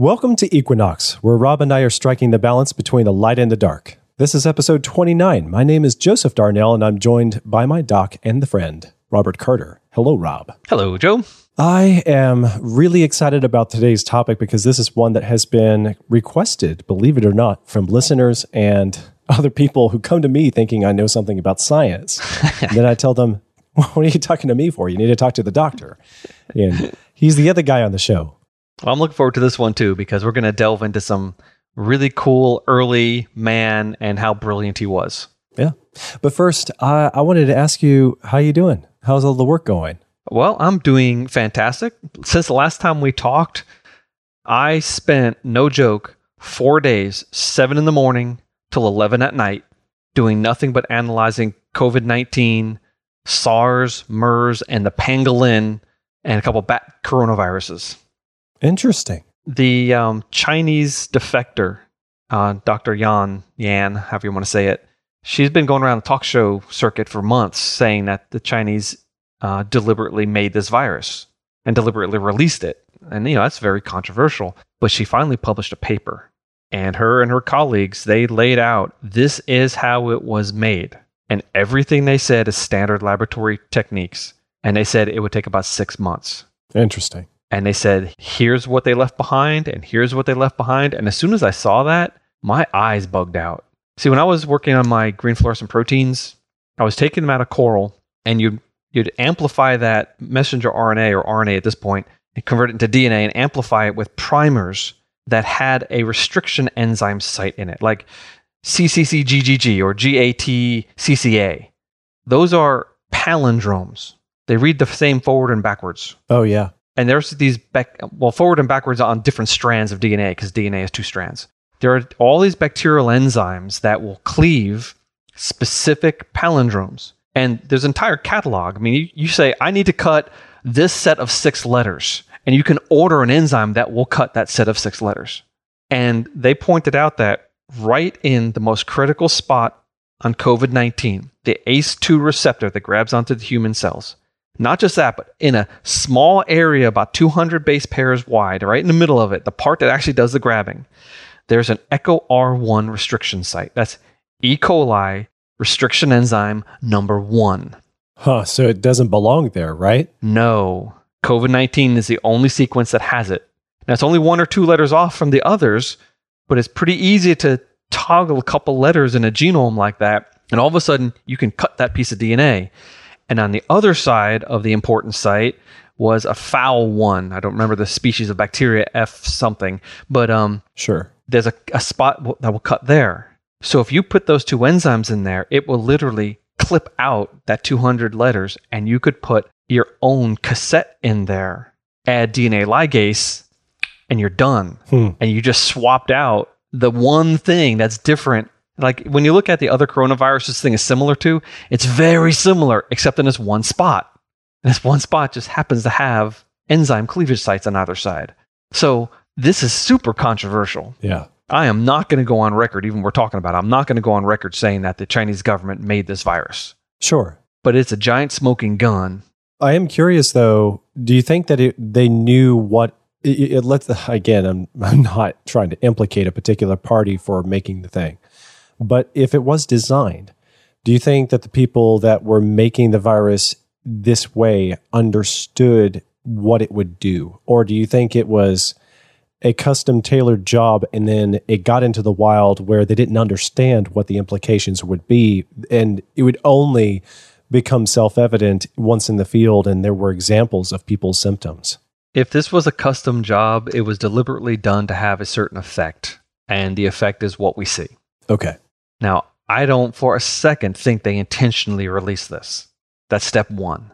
Welcome to Equinox, where Rob and I are striking the balance between the light and the dark. This is episode 29. My name is Joseph Darnell, and I'm joined by my doc and the friend, Robert Carter. Hello, Rob. Hello, Joe. I am really excited about today's topic because this is one that has been requested, believe it or not, from listeners and other people who come to me thinking I know something about science. then I tell them, What are you talking to me for? You need to talk to the doctor. And he's the other guy on the show. Well, I'm looking forward to this one too because we're going to delve into some really cool early man and how brilliant he was. Yeah. But first, I, I wanted to ask you, how you doing? How's all the work going? Well, I'm doing fantastic. Since the last time we talked, I spent, no joke, four days, seven in the morning till 11 at night, doing nothing but analyzing COVID 19, SARS, MERS, and the pangolin, and a couple bat coronaviruses. Interesting. The um, Chinese defector, uh, Dr. Yan, Yan, however you want to say it, she's been going around the talk show circuit for months saying that the Chinese uh, deliberately made this virus and deliberately released it. And, you know, that's very controversial. But she finally published a paper. And her and her colleagues, they laid out this is how it was made. And everything they said is standard laboratory techniques. And they said it would take about six months. Interesting. And they said, here's what they left behind, and here's what they left behind. And as soon as I saw that, my eyes bugged out. See, when I was working on my green fluorescent proteins, I was taking them out of coral, and you'd, you'd amplify that messenger RNA or RNA at this point and convert it into DNA and amplify it with primers that had a restriction enzyme site in it, like CCCGGG or GATCCA. Those are palindromes. They read the same forward and backwards. Oh, yeah. And there's these back, well, forward and backwards on different strands of DNA because DNA has two strands. There are all these bacterial enzymes that will cleave specific palindromes. And there's an entire catalog. I mean, you, you say, I need to cut this set of six letters, and you can order an enzyme that will cut that set of six letters. And they pointed out that right in the most critical spot on COVID 19, the ACE2 receptor that grabs onto the human cells, not just that, but in a small area about 200 base pairs wide, right in the middle of it, the part that actually does the grabbing, there's an Echo R1 restriction site. That's E. coli restriction enzyme number one. Huh. So it doesn't belong there, right? No. COVID 19 is the only sequence that has it. Now, it's only one or two letters off from the others, but it's pretty easy to toggle a couple letters in a genome like that. And all of a sudden, you can cut that piece of DNA. And on the other side of the important site was a foul one. I don't remember the species of bacteria, F something, but um, Sure. there's a, a spot that will cut there. So if you put those two enzymes in there, it will literally clip out that 200 letters and you could put your own cassette in there, add DNA ligase, and you're done. Hmm. And you just swapped out the one thing that's different. Like when you look at the other coronavirus this thing is similar to, it's very similar, except in this one spot. And this one spot just happens to have enzyme cleavage sites on either side. So this is super controversial. Yeah. I am not going to go on record, even we're talking about it, I'm not going to go on record saying that the Chinese government made this virus. Sure. But it's a giant smoking gun. I am curious though. Do you think that it, they knew what it, it lets? Again, I'm, I'm not trying to implicate a particular party for making the thing, but if it was designed, do you think that the people that were making the virus this way understood what it would do, or do you think it was a custom tailored job and then it got into the wild where they didn't understand what the implications would be, and it would only become self evident once in the field and there were examples of people's symptoms. If this was a custom job, it was deliberately done to have a certain effect, and the effect is what we see. Okay. Now, I don't for a second think they intentionally released this. That's step one.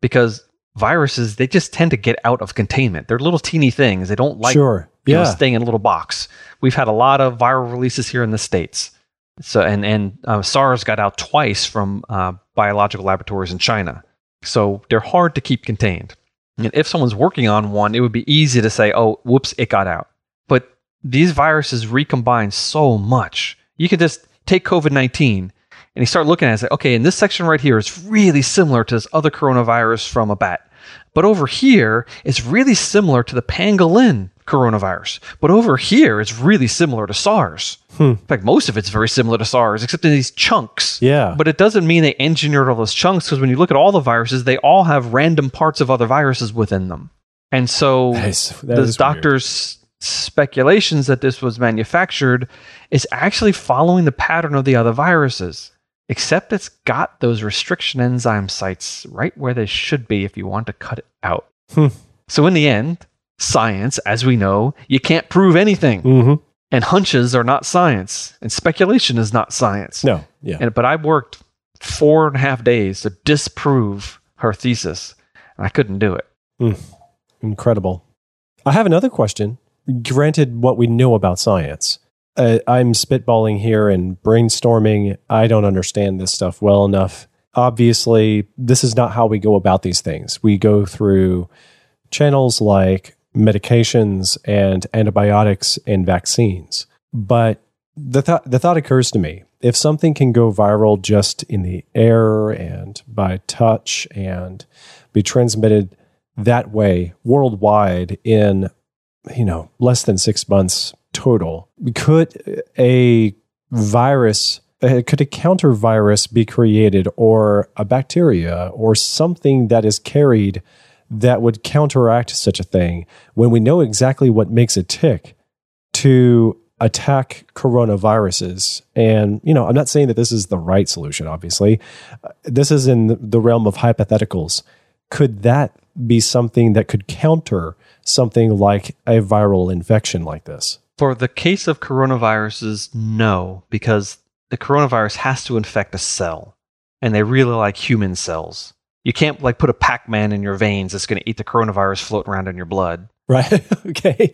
Because viruses, they just tend to get out of containment. They're little teeny things. They don't like sure. you know, staying in a little box. We've had a lot of viral releases here in the states. So and and uh, SARS got out twice from uh, biological laboratories in China. So they're hard to keep contained. And if someone's working on one, it would be easy to say, "Oh, whoops, it got out." But these viruses recombine so much. You could just take COVID nineteen and you start looking at it and say, "Okay, in this section right here is really similar to this other coronavirus from a bat." But over here, it's really similar to the pangolin coronavirus. But over here, it's really similar to SARS. Hmm. In fact, most of it's very similar to SARS, except in these chunks. Yeah. But it doesn't mean they engineered all those chunks because when you look at all the viruses, they all have random parts of other viruses within them. And so That is- that the is weird. doctor's speculations that this was manufactured is actually following the pattern of the other viruses, except it's got those restriction enzyme sites right where they should be if you want to cut it out. Hmm. So, in the end, science, as we know, you can't prove anything. hmm And hunches are not science, and speculation is not science. No. Yeah. And, but I worked four and a half days to disprove her thesis, and I couldn't do it. Incredible. I have another question. Granted, what we know about science, uh, I'm spitballing here and brainstorming. I don't understand this stuff well enough. Obviously, this is not how we go about these things. We go through channels like medications and antibiotics and vaccines. But the, th- the thought occurs to me if something can go viral just in the air and by touch and be transmitted that way worldwide in you know less than six months total. Could a virus uh, could a counter virus be created or a bacteria or something that is carried that would counteract such a thing when we know exactly what makes it tick to attack coronaviruses? And you know i'm not saying that this is the right solution obviously. Uh, this is in the realm of hypotheticals. Could that be something that could counter something like a viral infection like this For the case of coronaviruses, no, because the coronavirus has to infect a cell, and they really like human cells. You can't like put a Pac-Man in your veins that's going to eat the coronavirus floating around in your blood. right okay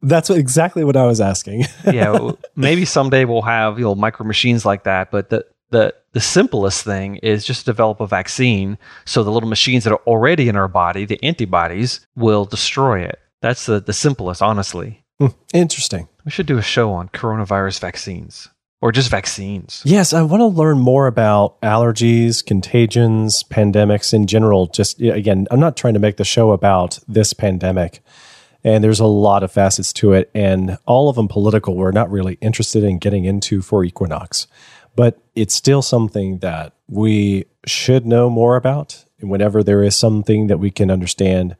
that's what, exactly what i was asking Yeah, maybe someday we'll have you know micro machines like that, but the the the simplest thing is just to develop a vaccine so the little machines that are already in our body, the antibodies, will destroy it. That's the, the simplest, honestly. Hmm, interesting We should do a show on coronavirus vaccines or just vaccines. Yes, I want to learn more about allergies, contagions, pandemics in general. Just again, I'm not trying to make the show about this pandemic. And there's a lot of facets to it, and all of them political. We're not really interested in getting into for Equinox, but it's still something that we should know more about. And whenever there is something that we can understand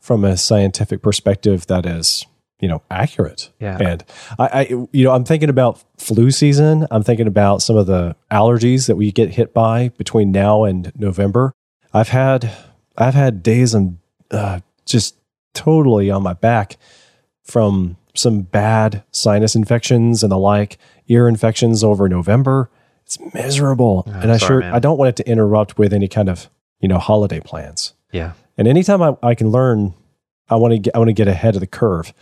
from a scientific perspective that is, you know, accurate. Yeah. And I, I, you know, I'm thinking about flu season. I'm thinking about some of the allergies that we get hit by between now and November. I've had, I've had days I'm uh, just totally on my back from some bad sinus infections and the like, ear infections over November. It's miserable, Yeah, and I sorry, sure man. I don't want it to interrupt with any kind of you know holiday plans. Yeah. And anytime I, I can learn, I want to get I want to get ahead of the curve.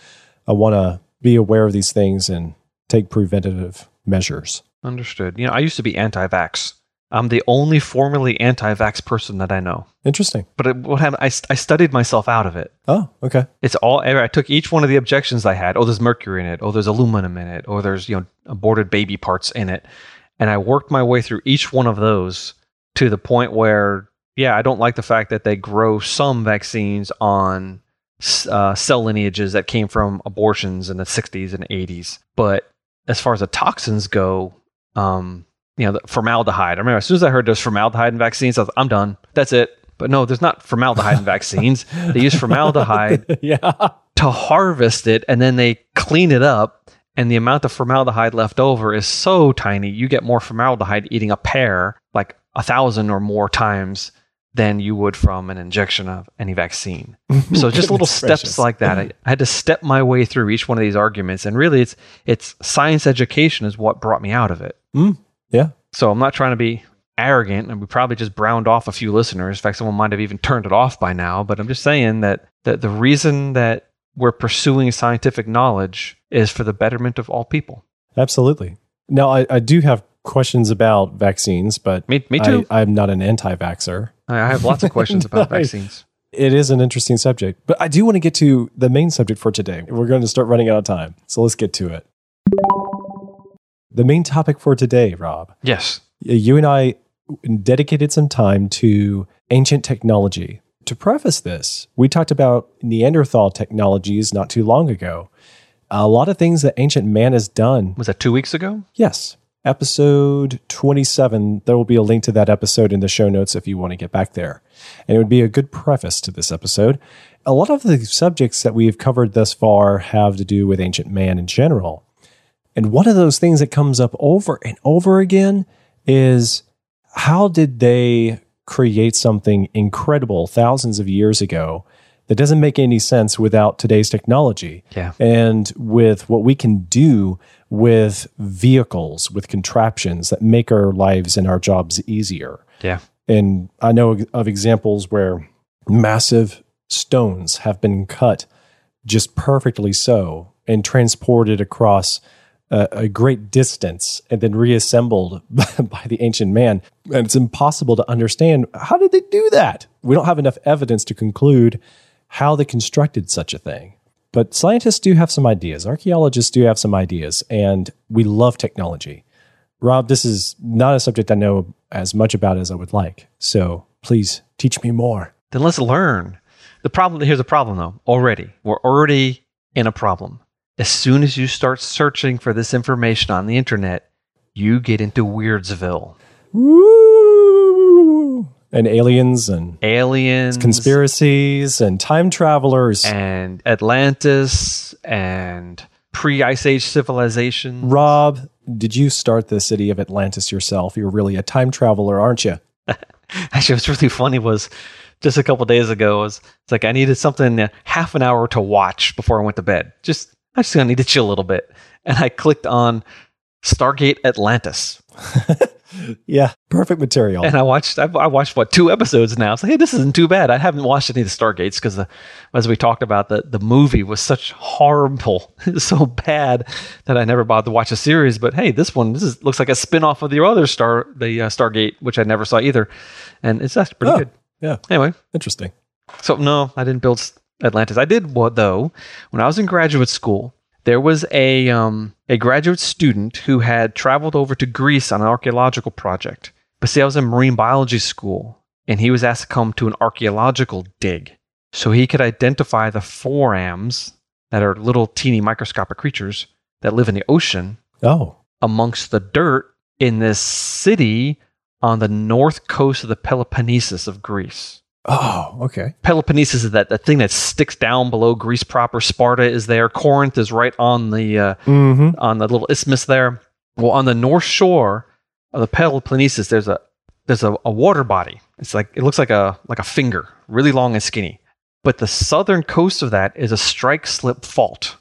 I want to be aware of these things and take preventative measures. Understood. You know, I used to be anti-vax. I'm the only formerly anti-vax person that I know. Interesting. But it, what happened? I, I studied myself out of it. Oh, okay. It's all. I took each one of the objections I had. Oh, there's mercury in it. Oh, there's aluminum in it. Oh, there's you know aborted baby parts in it, and I worked my way through each one of those to the point where, yeah, I don't like the fact that they grow some vaccines on uh, cell lineages that came from abortions in the 60s and 80s. But as far as the toxins go, um, you know, the formaldehyde. I remember as soon as I heard there's formaldehyde in vaccines, I was, I'm done. That's it. But no, there's not formaldehyde in vaccines. They use formaldehyde yeah. to harvest it and then they clean it up and the amount of formaldehyde left over is so tiny you get more formaldehyde eating a pear like a thousand or more times than you would from an injection of any vaccine so just little steps like that I, I had to step my way through each one of these arguments and really it's it's science education is what brought me out of it Mm. So i'm not trying to be arrogant and we probably just browned off a few listeners in fact someone might have even turned it off by now but i'm just saying that that the reason that we're pursuing scientific knowledge is for the betterment of all people Absolutely. Now, I, I do have questions about vaccines, but me, me too I, I'm not an anti-vaxxer. I, have lots of questions about vaccines It is an interesting subject, but I do want to get to the main subject for today. We're going to start running out of time, so let's get to it. The main topic for today, Rob, yes uh, you and I dedicated some time to ancient technology to preface this, we talked about Neanderthal technologies not too long ago. A lot of things that ancient man has done. Was that two weeks ago? Yes. Episode 27. There will be a link to that episode in the show notes if you want to get back there. And it would be a good preface to this episode. A lot of the subjects that we've covered thus far have to do with ancient man in general. And one of those things that comes up over and over again is how did they create something incredible thousands of years ago that doesn't make any sense without today's technology? Yeah. And with what we can do with vehicles, with contraptions that make our lives and our jobs easier. Yeah. And I know of examples where massive stones have been cut just perfectly so and transported across a, great distance and then reassembled by the ancient man. And it's impossible to understand how did they do that? We don't have enough evidence to conclude how they constructed such a thing. But scientists do have some ideas, archaeologists do have some ideas, and we love technology. Rob, this is not a subject I know as much about as I would like. So please teach me more. Then let's learn. The problem here's a problem though. Already, we're already in a problem. As soon as you start searching for this information on the internet, you get into Weirdsville. Woo! And aliens and Aliens, conspiracies and time travelers. and Atlantis, and pre-ice age civilization. Rob, did you start the city of Atlantis yourself? You're really a time traveler, aren't you? Actually, what's really funny was just a couple days ago It was it's like I needed something uh, half an hour to watch before I went to bed. Just I just gonna need to chill a little bit, and I clicked on Stargate Atlantis, Yeah, perfect material. and I watched. I, I watched what two episodes now. Like, hey, this isn't too bad. I haven't watched any of the Stargates because, as we talked about, the the movie was such horrible, so bad that I never bothered to watch a series. But hey, this one this is looks like a spin off of the other Star the uh, Stargate, which I never saw either, and it's actually pretty Oh. good. yeah, Anyway, interesting. so no, I didn't build Atlantis. I did what though? When I was in graduate school, there was a um, a graduate student who had traveled over to Greece on an archaeological project. But see, I was in marine biology school, and he was asked to come to an archaeological dig, so he could identify the forams that are little teeny microscopic creatures that live in the ocean Oh, amongst the dirt in this city on the north coast of the Peloponnesus of Greece. Oh, okay. Peloponnesus is that, that thing that sticks down below Greece proper. Sparta is there. Corinth is right on the uh, Mm-hmm. on the little isthmus there. Well, on the north shore of the Peloponnesus, there's a there's a, a water body. It's like it looks like a like a finger, really long and skinny. But the southern coast of that is a strike slip fault,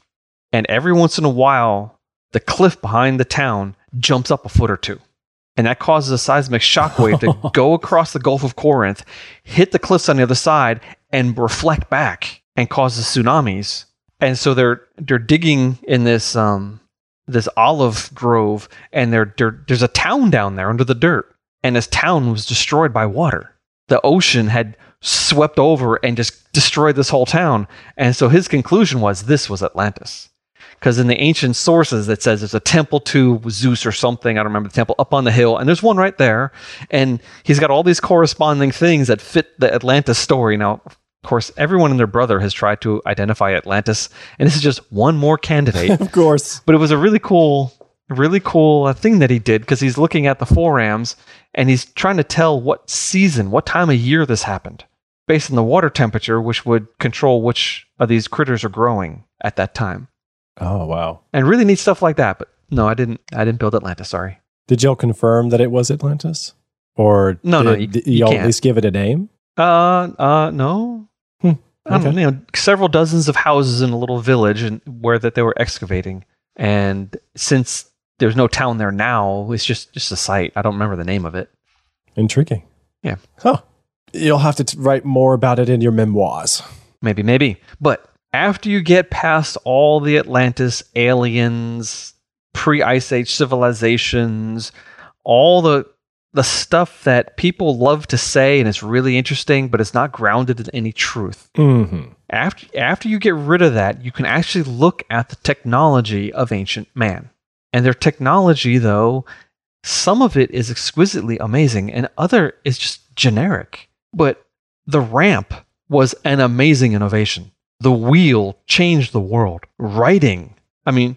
and every once in a while, the cliff behind the town jumps up a foot or two. And that causes a seismic shockwave to go across the Gulf of Corinth, hit the cliffs on the other side, and reflect back and causes tsunamis. And so they're they're digging in this um this olive grove, and there there there's a town down there under the dirt, and this town was destroyed by water. The ocean had swept over and just destroyed this whole town. And so his conclusion was this was Atlantis because in the ancient sources it says there's a temple to Zeus or something. I don't remember the temple up on the hill, and there's one right there. And he's got all these corresponding things that fit the Atlantis story. Now, of course, everyone and their brother has tried to identify Atlantis, and this is just one more candidate. Of course. but it was a really cool, really cool uh, thing that he did because he's looking at the forams and he's trying to tell what season, what time of year this happened based on the water temperature, which would control which of these critters are growing at that time Oh, wow. and really neat stuff like that. But no, I didn't. I didn't build Atlantis. Sorry. Did y'all confirm that it was Atlantis? Or No, no, you- did you y'all can't. at least give it a name? Uh, uh, no. Hmm, I don't okay. know. You know, several dozens of houses in a little village, and where that they were excavating. And since there's no town there now, it's just just a site. I don't remember the name of it. Intriguing. Yeah. Huh. You'll have to t- write more about it in your memoirs. Maybe, maybe. But after you get past all the Atlantis aliens, pre-ice age civilizations, all the the stuff that people love to say and it's really interesting, but it's not grounded in any truth. Mm-hmm. After after you get rid of that, you can actually look at the technology of ancient man. And their technology though, some of it is exquisitely amazing and other is just generic. But the ramp was an amazing innovation. The wheel changed the world. Writing. I mean,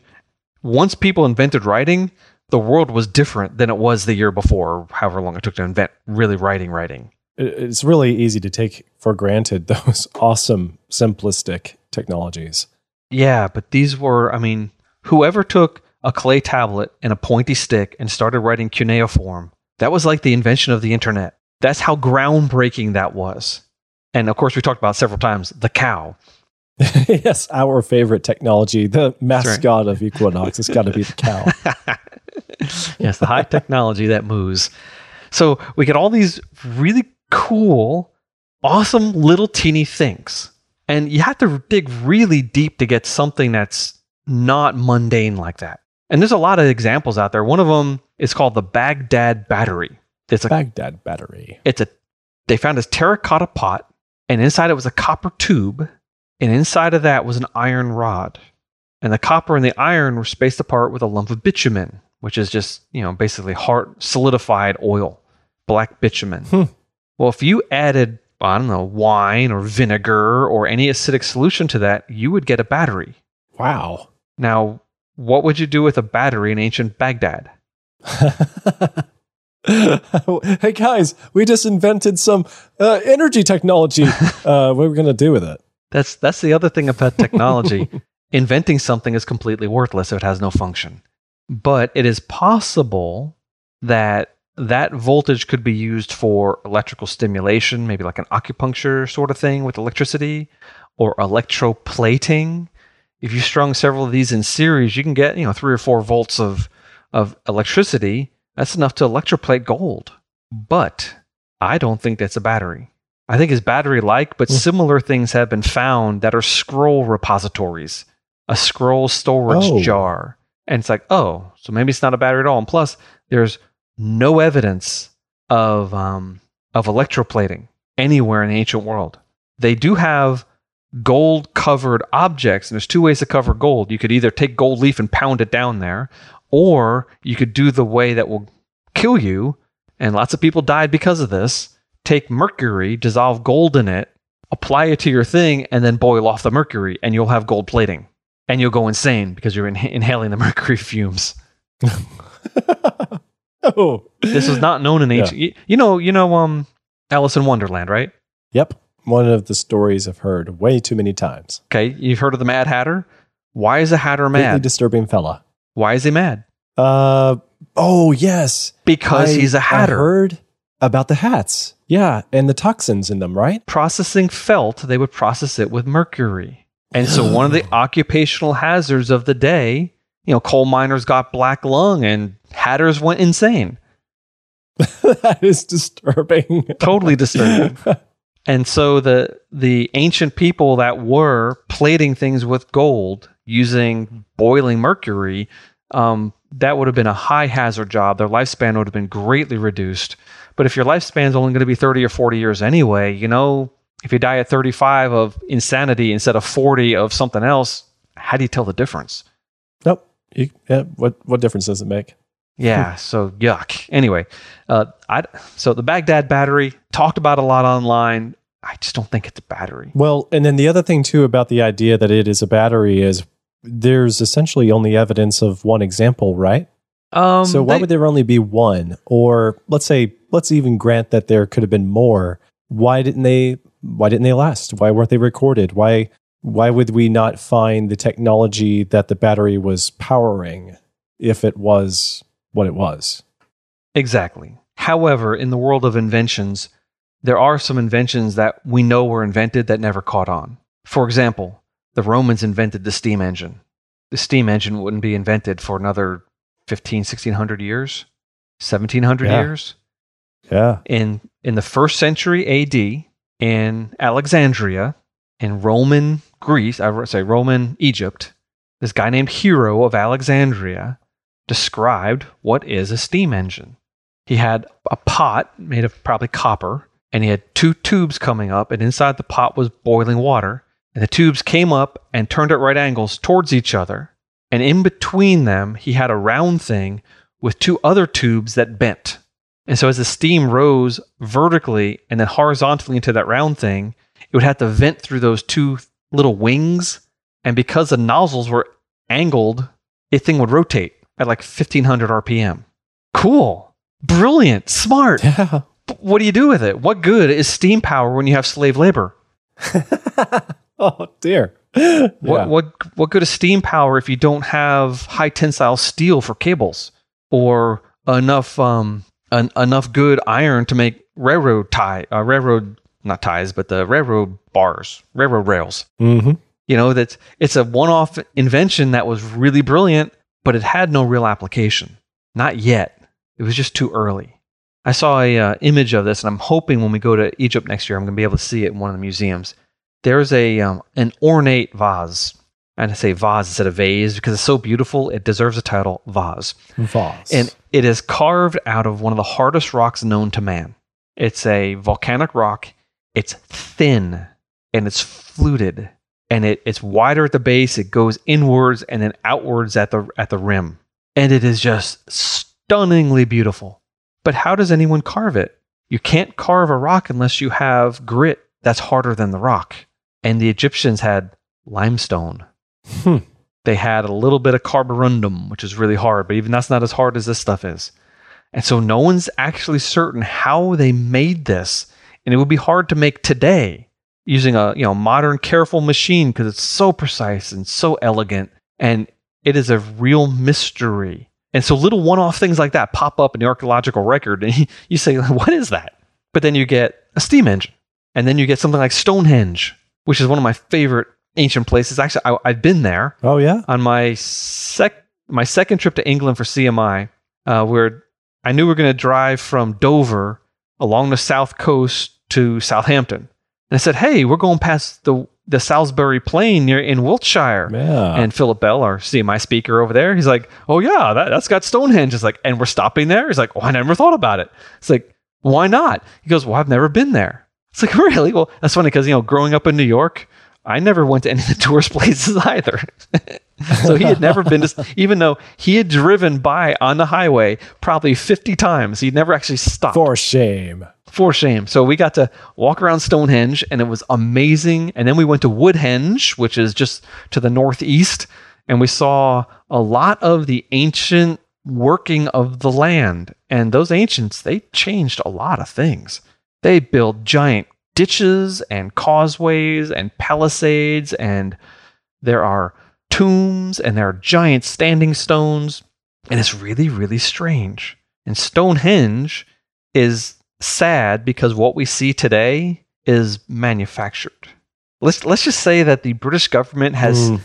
once people invented writing, the world was different than it was the year before, however long it took to invent really writing, writing. It's really easy to take for granted those awesome, simplistic technologies. Yeah, but these were, I mean, whoever took a clay tablet and a pointy stick and started writing cuneiform, that was like the invention of the internet. That's how groundbreaking that was. And of course, we talked about several times the cow. yes, our favorite technology, the right. mascot of Equinox, has got to be the cow. yes, the high technology that moves. So we get all these really cool, awesome little teeny things. And you have to dig really deep to get something that's not mundane like that. And there's a lot of examples out there. One of them is called the Baghdad battery. It's a Baghdad battery. it's a they found this terracotta pot and inside it was a copper tube and inside of that was an iron rod and the copper and the iron were spaced apart with a lump of bitumen which is just you know basically hard solidified oil black bitumen Hmm. well if you added i don't know wine or vinegar or any acidic solution to that you would get a battery Wow. now what would you do with a battery in ancient baghdad hey guys, we just invented some uh, energy technology. Uh, what are we going to do with it? That's that's the other thing about technology. Inventing something is completely worthless if it has no function. But it is possible that that voltage could be used for electrical stimulation, maybe like an acupuncture sort of thing with electricity, or electroplating. If you strung several of these in series, you can get you know three or four volts of of electricity. That's enough to electroplate gold. But I don't think that's a battery. I think it's battery like, but Hmm. similar things have been found that are scroll repositories, a scroll storage Oh. jar. And it's like, oh, so maybe it's not a battery at all. And plus, there's no evidence of um, of electroplating anywhere in the ancient world. They do have gold covered objects, and there's two ways to cover gold. You could either take gold leaf and pound it down there, or you could do the way that will kill you, and lots of people died because of this. Take mercury, dissolve gold in it, apply it to your thing, and then boil off the mercury, and you'll have gold plating. And you'll go insane because you're inha- inhaling the mercury fumes. oh, This was not known in Yeah. ancient. You, you know, you know, um, Alice in Wonderland, right? yep. One of the stories I've heard way too many times. Okay, you've heard of the Mad Hatter. Why is the Hatter mad? disturbing fella. Why is he mad? Uh, oh yes, Because I- he's a hatter. heard about the hats. Yeah, and the toxins in them, right? processing felt, they would process it with mercury. And so one of the occupational hazards of the day, you know, coal miners got black lung and hatters went insane. that is disturbing. Totally disturbing. And so the the ancient people that were plating things with gold using boiling mercury, um, that would have been a high hazard job. Their lifespan would have been greatly reduced. But if your lifespan is only going to be 30 or 40 years anyway, you know, if you die at 35 of insanity instead of 40 of something else, how do you tell the difference? nope. You, yeah, what what difference does it make? Yeah, so yuck. Anyway, uh, I so the Baghdad battery talked about a lot online. I just don't think it's a battery. Well, and then the other thing too about the idea that it is a battery is there's essentially only evidence of one example, right? Um, so why they- would there only be one? Or let's say let's even grant that there could have been more. Why didn't they why didn't they last? Why weren't they recorded? Why why would we not find the technology that the battery was powering if it was what it was? Exactly. However, in the world of inventions, there are some inventions that we know were invented that never caught on. For example, the Romans invented the steam engine. The steam engine wouldn't be invented for another 15, 1600 years, 1700 Yeah. years. Yeah. In, in the first century AD, in Alexandria, in Roman Greece, I would say Roman Egypt, this guy named Hero of Alexandria described what is a steam engine. He had a pot made of probably copper, and he had two tubes coming up, and inside the pot was boiling water. And the tubes came up and turned at right angles towards each other. And in between them, he had a round thing with two other tubes that bent. And so as the steam rose vertically and then horizontally into that round thing, it would have to vent through those two little wings. And because the nozzles were angled, the thing would rotate at like 1500 RPM. Cool. Brilliant. Smart. Yeah. But what do you do with it? What good is steam power when you have slave labor? oh dear. What, Yeah. what what good is steam power if you don't have high tensile steel for cables or enough um an, enough good iron to make railroad tie uh, railroad not ties but the railroad bars railroad rails? Mm-hmm. you know that it's a one-off invention that was really brilliant but it had no real application. Not yet. It was just too early. I saw a uh, image of this and i'm hoping when we go to egypt next year i'm going to be able to see it in one of the museums there's a um, an ornate vase and i say vase instead of vase because it's so beautiful it deserves a title vase Vase. and it is carved out of one of the hardest rocks known to man. It's a volcanic rock. It's thin and it's fluted and it, it's wider at the base. It goes inwards and then outwards at the at the rim. And it is just stunningly beautiful. But how does anyone carve it? You can't carve a rock unless you have grit that's harder than the rock. And the Egyptians had limestone. Hmm. They had a little bit of carborundum, which is really hard, but even that's not as hard as this stuff is. And so no one's actually certain how they made this. And it would be hard to make today using a you know modern careful machine because it's so precise and so elegant and it is a real mystery. And so little one-off things like that pop up in the archaeological record and you say what is that? But then you get a steam engine. And then you get something like Stonehenge, which is one of my favorite ancient places. Actually, I, I've been there oh yeah. on my sec my second trip to England for CMI, uh, where I knew we were going to drive from Dover along the south coast to Southampton. And I said, "Hey, we're going past the the Salisbury Plain near in Wiltshire." Yeah. And Philip Bell, our CMI speaker over there, he's like, "Oh yeah, that, that's got Stonehenge." It's like, and we're stopping there. He's like, "Oh, I never thought about it." It's like, why not? He goes, "Well, I've never been there." It's like, really? Well, that's funny because you know, growing up in New York, I never went to any of the tourist places either. so he had never been to, even though he had driven by on the highway probably 50 times, he'd never actually stopped. For shame. For shame. So we got to walk around Stonehenge and it was amazing. And then we went to Woodhenge, which is just to the northeast, and we saw a lot of the ancient working of the land. And those ancients, they changed a lot of things. They build giant ditches and causeways and palisades, and there are tombs and there are giant standing stones. And it's really, really strange. And Stonehenge is sad because what we see today is manufactured. Let's let's just say that the British government has Mm.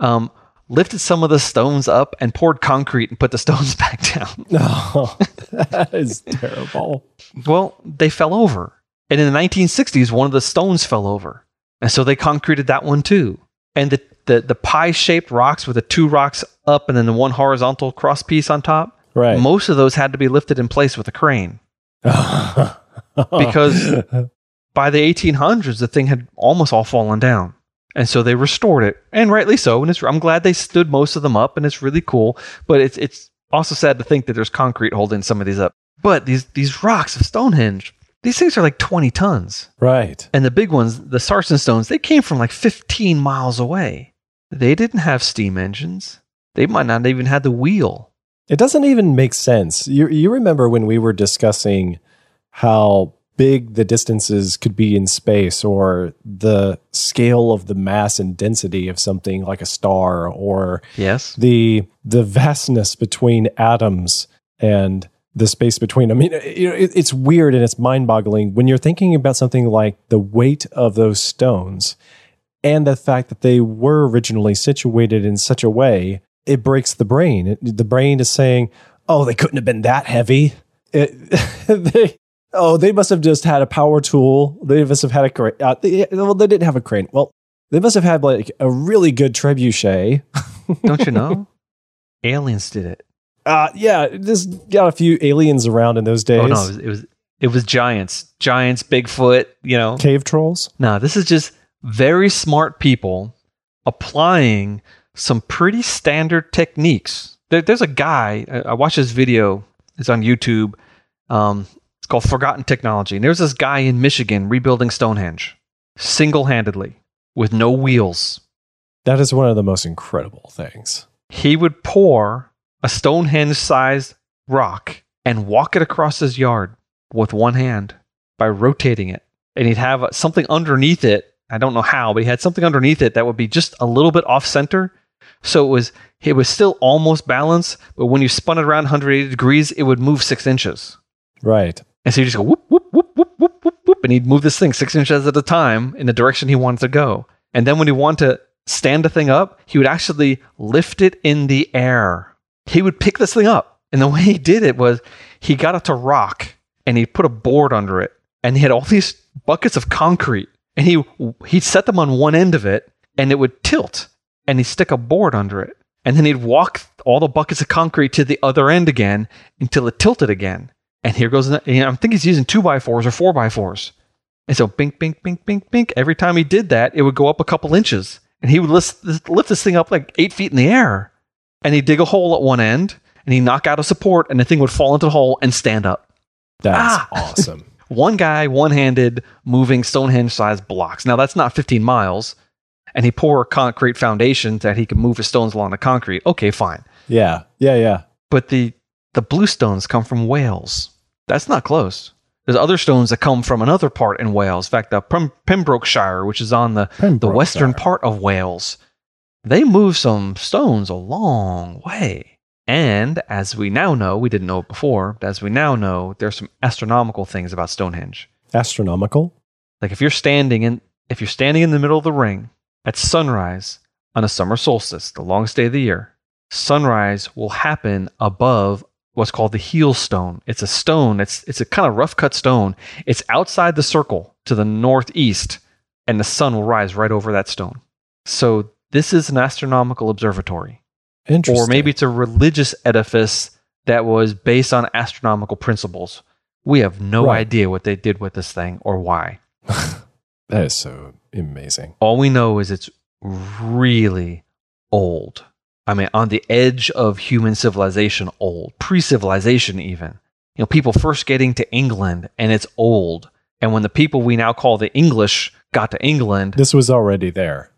um, lifted some of the stones up and poured concrete and put the stones back down. No, oh, that is terrible. Well, they fell over, and in the 1960s, one of the stones fell over, and so they concreted that one too. And the the, the pie shaped rocks with the two rocks up and then the one horizontal cross piece on top. Right. Most of those had to be lifted in place with a crane. Because- by the 1800s, the thing had almost all fallen down. And so they restored it, and rightly so. And it's, I'm glad they stood most of them up, and it's really cool. But it's it's also sad to think that there's concrete holding some of these up. But these these rocks of Stonehenge, these things are like 20 tons, right. and the big ones, the Sarsen stones, they came from like 15 miles away. They didn't have steam engines. They might not even had the wheel. It doesn't even make sense. You you remember when we were discussing how big the distances could be in space or the scale of the mass and density of something like a star or Yes. the the vastness between atoms and the space between them. I mean, you know, it, it's weird and it's mind-boggling when you're thinking about something like the weight of those stones and the fact that they were originally situated in such a way it breaks the brain. It, the brain is saying, "Oh, they couldn't have been that heavy." It, they, oh, they must have just had a power tool. They must have had a crane. Uh, they, well, they didn't have a crane. Well, they must have had like a really good trebuchet. Don't you know? Aliens did it. Uh, yeah, this got a few aliens around in those days. Oh no, it was, it was it was giants, giants, Bigfoot. You know, Cave trolls. no, this is just very smart people applying some pretty standard techniques. There, there's a guy I, I watched this video. It's on YouTube. Um, it's called Forgotten Technology, and there's this guy in Michigan rebuilding Stonehenge. single handedly with no wheels. That is one of the most incredible things. He would pour a Stonehenge sized rock and walk it across his yard with one hand by rotating it. And he'd have something underneath it. I don't know how, but he had something underneath it that would be just a little bit off center. So it was it was still almost balanced, but when you spun it around 180 degrees, it would move six inches. Right. And so you just go whoop, whoop, whoop, whoop, whoop, whoop, whoop, and he'd move this thing six inches at a time in the direction he wanted to go. And then when he wanted to stand the thing up, he would actually lift it in the air. He would pick this thing up. And the way he did it was he got it to rock and he put a board under it. And he had all these buckets of concrete. And he he'd set them on one end of it and it would tilt. And he'd stick a board under it. And then he'd walk all the buckets of concrete to the other end again until it tilted again. And here goes, you know, I think he's using two by fours or four by fours. And so bink, bink, bink, bink, bink. Every time he did that, it would go up a couple inches. And he would lift, lift this thing up like eight feet in the air. And he'd dig a hole at one end and he'd knock out a support and the thing would fall into the hole and stand up. That's Ah! awesome. One guy, one handed, moving Stonehenge sized blocks. Now, that's not 15 miles. And he pour concrete foundation that he could move his stones along the concrete. Okay, fine. Yeah. Yeah. Yeah. But the, the blue stones come from Wales. That's not close. There's other stones that come from another part in Wales. In fact, the Pem- Pembrokeshire, which is on the, the western part of Wales, they move some stones a long way. And as we now know, we didn't know it before, but as we now know, there's some astronomical things about Stonehenge. Astronomical. Like if you're standing in if you're standing in the middle of the ring at sunrise on a summer solstice, the longest day of the year, sunrise will happen above what's called the heel stone. It's a stone, it's it's a kind of rough cut stone. It's outside the circle to the northeast, and the sun will rise right over that stone. So this is an astronomical observatory. Interesting. Or maybe it's a religious edifice that was based on astronomical principles. We have no Right. idea what they did with this thing or why. that is so amazing. All we know is it's really old. I mean, on the edge of human civilization, old, pre civilization, even. You know, people first getting to England and it's old. And when the people we now call the English got to England, This was already there.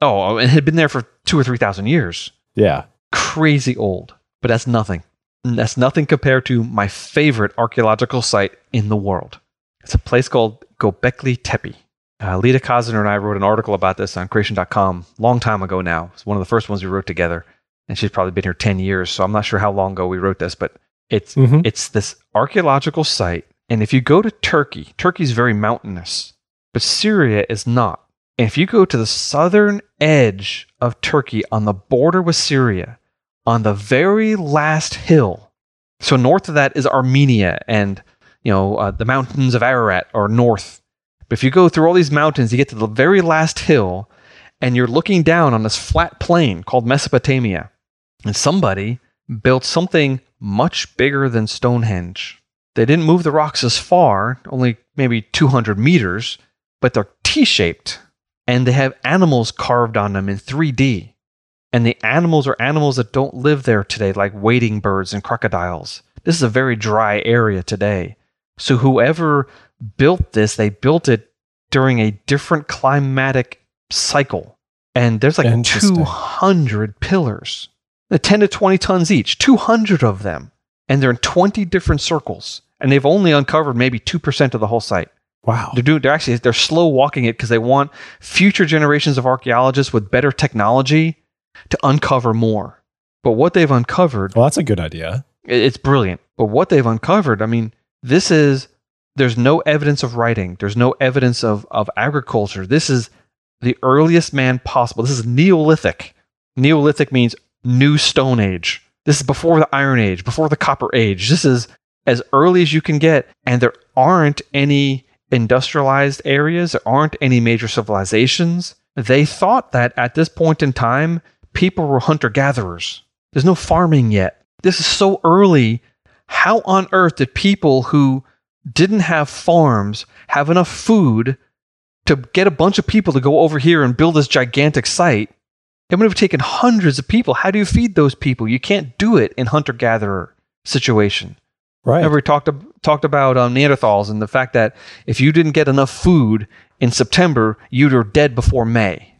oh, it had been there for two or 3,000 years. Yeah. Crazy old. But that's nothing. That's nothing compared to my favorite archaeological site in the world. It's a place called Gobekli Tepe. Uh, Lita Kazner and I wrote an article about this on creation.com long time ago now. It's one of the first ones we wrote together. And she's probably been here 10 years. So I'm not sure how long ago we wrote this, but it's, Mhm. it's this archaeological site. And if you go to Turkey, Turkey's very mountainous, but Syria is not. And if you go to the southern edge of Turkey on the border with Syria, on the very last hill, so north of that is Armenia and you know uh, the mountains of Ararat are north. But if you go through all these mountains, you get to the very last hill, and you're looking down on this flat plain called Mesopotamia. And somebody built something much bigger than Stonehenge. They didn't move the rocks as far, only maybe 200 meters, but they're T shaped and they have animals carved on them in 3D. And the animals are animals that don't live there today, like wading birds and crocodiles. This is a very dry area today. So whoever built this, they built it during a different climatic cycle. And there's like 200 pillars, They're 10 to 20 tons each, 200 of them. And they're in 20 different circles. And they've only uncovered maybe 2% of the whole site. Wow. They're doing. They're actually they're slow walking it because they want future generations of archaeologists with better technology to uncover more. But what they've uncovered, Well, that's a good idea. it's brilliant. But what they've uncovered, I mean, this is there's no evidence of writing. There's no evidence of of agriculture. This is the earliest man possible. This is Neolithic. Neolithic means new Stone Age. This is before the Iron Age, before the Copper Age. This is as early as you can get, and there aren't any industrialized areas. There aren't any major civilizations. They thought that at this point in time, people were hunter gatherers. There's no farming yet. This is so early. How on earth did people who didn't have farms have enough food to get a bunch of people to go over here and build this gigantic site? It would have taken hundreds of people. How do you feed those people? You can't do it in hunter gatherer situation. Right. Remember, we talked talked about um, Neanderthals and the fact that if you didn't get enough food in September, you're dead before May.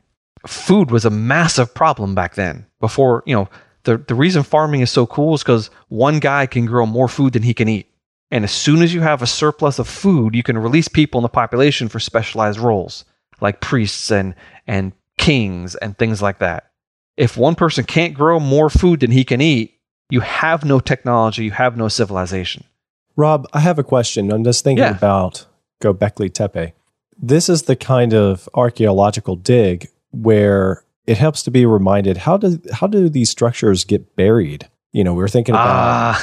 Food was a massive problem back then. Before, you know, the, the reason farming is so cool is because one guy can grow more food than he can eat. And as soon as you have a surplus of food, you can release people in the population for specialized roles, like priests and, and kings and things like that. If one person can't grow more food than he can eat, you have no technology, you have no civilization. Rob, I have a question. I'm just thinking Yeah. about Gobekli Tepe. This is the kind of archaeological dig where it helps to be reminded how do how do these structures get buried? You know, we were thinking about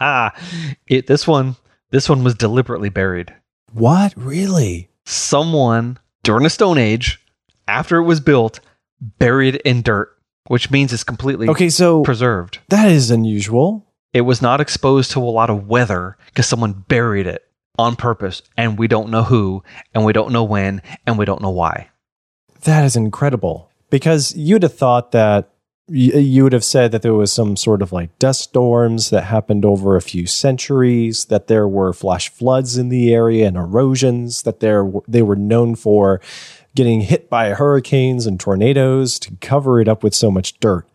Ah, it, this one, this one was deliberately buried. what really? Someone during the Stone Age, after it was built, buried in dirt, which means it's completely Okay, so preserved. that is unusual. It was not exposed to a lot of weather because someone buried it on purpose, and we don't know who, and we don't know when, and we don't know why. That is incredible. Because you'd have thought that you would have said that there was some sort of like dust storms that happened over a few centuries, that there were flash floods in the area and erosions, that there they were known for getting hit by hurricanes and tornadoes to cover it up with so much dirt.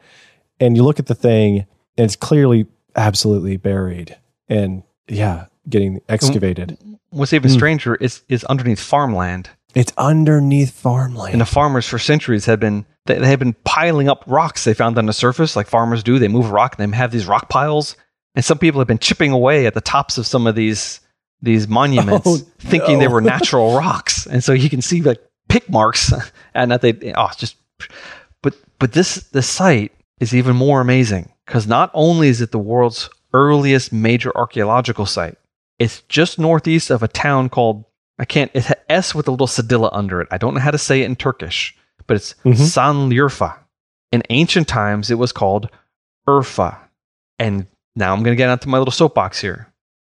And you look at the thing and it's clearly absolutely buried and yeah, getting excavated. What's even Hmm. stranger is is underneath farmland. It's underneath farmland. And the farmers for centuries had been they, they had been piling up rocks they found on the surface, like farmers do. They move rock and they have these rock piles. And some people have been chipping away at the tops of some of these these monuments, Oh, thinking they were natural rocks. And so you can see like pick marks, and that they oh just. But but this this site is even more amazing because not only is it the world's earliest major archaeological site, it's just northeast of a town called I can't. It's S with a little cedilla under it. I don't know how to say it in Turkish, but it's Mhm. Sanliurfa. In ancient times, it was called Urfa. And now I'm going to get onto my little soapbox here.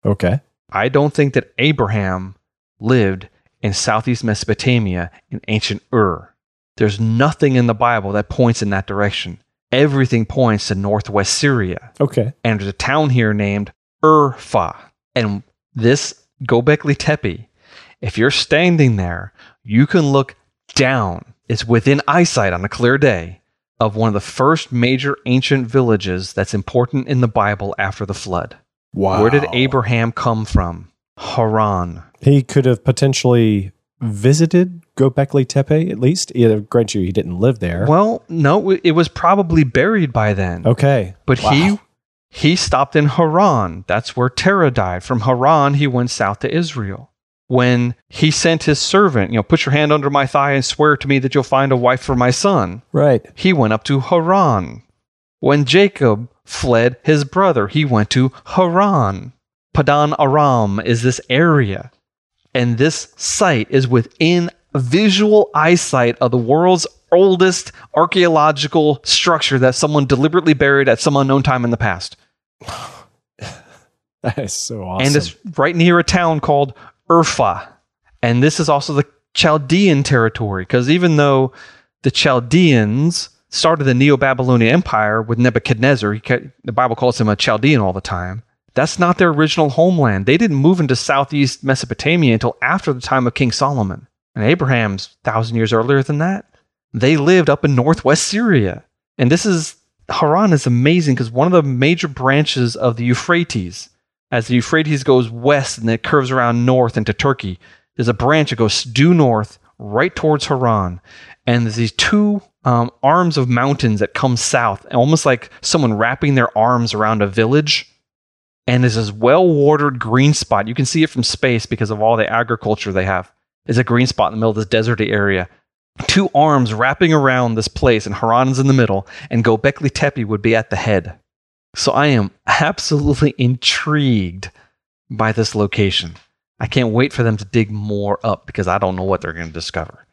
okay. I don't think that Abraham lived in southeast Mesopotamia in ancient Ur. There's nothing in the Bible that points in that direction. Everything points to northwest Syria Okay. and there's a town here named Urfa. And this Gobekli Tepe, if you're standing there, you can look down. It's within eyesight on a clear day of one of the first major ancient villages that's important in the Bible after the flood. Wow. Where did Abraham come from? Haran. He could have potentially visited Gobekli Tepe at least. Yeah, grant you, he didn't live there. Well, no, it was probably buried by then. okay. But Wow. he he stopped in Haran. That's where Terah died. From Haran, he went south to Israel. When he sent his servant, you know, put your hand under my thigh and swear to me that you'll find a wife for my son, Right. he went up to Haran. When Jacob fled his brother, he went to Haran. Padan Aram is this area. And this site is within visual eyesight of the world's oldest archaeological structure that someone deliberately buried at some unknown time in the past. That is so awesome. And it's right near a town called Urfa. And this is also the Chaldean territory, because even though the Chaldeans started the Neo Babylonian Empire with Nebuchadnezzar, ca- the Bible calls him a Chaldean all the time. That's not their original homeland. They didn't move into southeast Mesopotamia until after the time of King Solomon. And Abraham's thousand years earlier than that. They lived up in northwest Syria. And this is Haran is amazing because one of the major branches of the Euphrates, as the Euphrates goes west and it curves around north into Turkey, there's a branch that goes due north right towards Haran. And there's these two um, arms of mountains that come south, almost like someone wrapping their arms around a village. And there's this well watered green spot. You can see it from space because of all the agriculture they have. There's a green spot in the middle of this deserty area. Two arms wrapping around this place, and Haran's in the middle, and Gobekli Tepe would be at the head. So I am absolutely intrigued by this location. I can't wait for them to dig more up because I don't know what they're going to discover.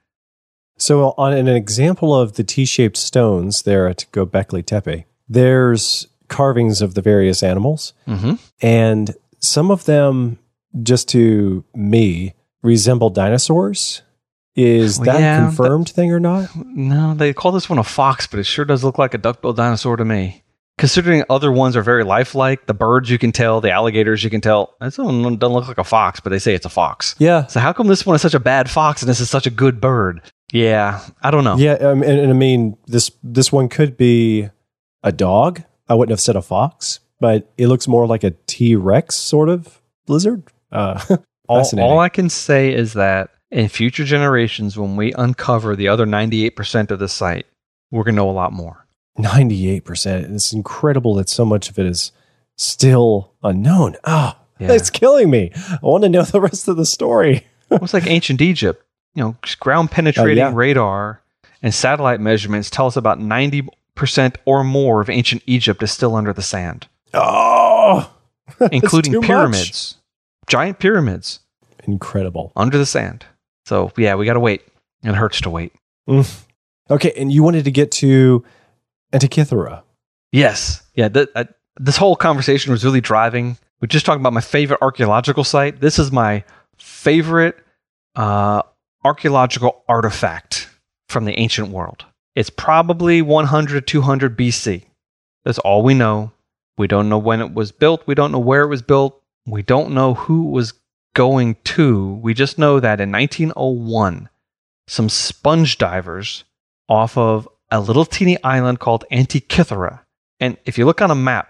so, on an example of the T shaped stones there at Gobekli Tepe, there's carvings of the various animals, Mm-hmm. and some of them, just to me, resemble dinosaurs. Is Well, that yeah, a confirmed thing or not? No, they call this one a fox, but it sure does look like a duck-billed dinosaur to me. Considering other ones are very lifelike, the birds you can tell, the alligators you can tell. This one doesn't look like a fox, but they say it's a fox. Yeah. So how come this one is such a bad fox and this is such a good bird? Yeah, I don't know. Yeah, um, and, and I mean this this one could be a dog. I wouldn't have said a fox, but it looks more like a T Rex sort of lizard. Uh, all, all I can say is that in future generations, when we uncover the other 98% of the site, we're going to know a lot more. Ninety-eight percent. It's incredible that so much of it is still unknown. Ah, Yeah. it's killing me. I want to know the rest of the story. It's like ancient Egypt. You know, ground penetrating Oh, yeah. radar and satellite measurements tell us about 90% or more of ancient Egypt is still under the sand, Oh, including too much. pyramids, giant pyramids incredible. under the sand. So, yeah, we got to wait. It hurts to wait. Okay, and you wanted to get to Antikythera. Yes. Yeah. Th- this whole conversation was really driving. We're just talking about my favorite archaeological site. This is my favorite uh, archaeological artifact from the ancient world. It's probably 100, 200 BC. That's all we know. We don't know when it was built. We don't know where it was built. We don't know who was going to. We just know that in 1901, some sponge divers off of a little teeny island called Antikythera. And if you look on a map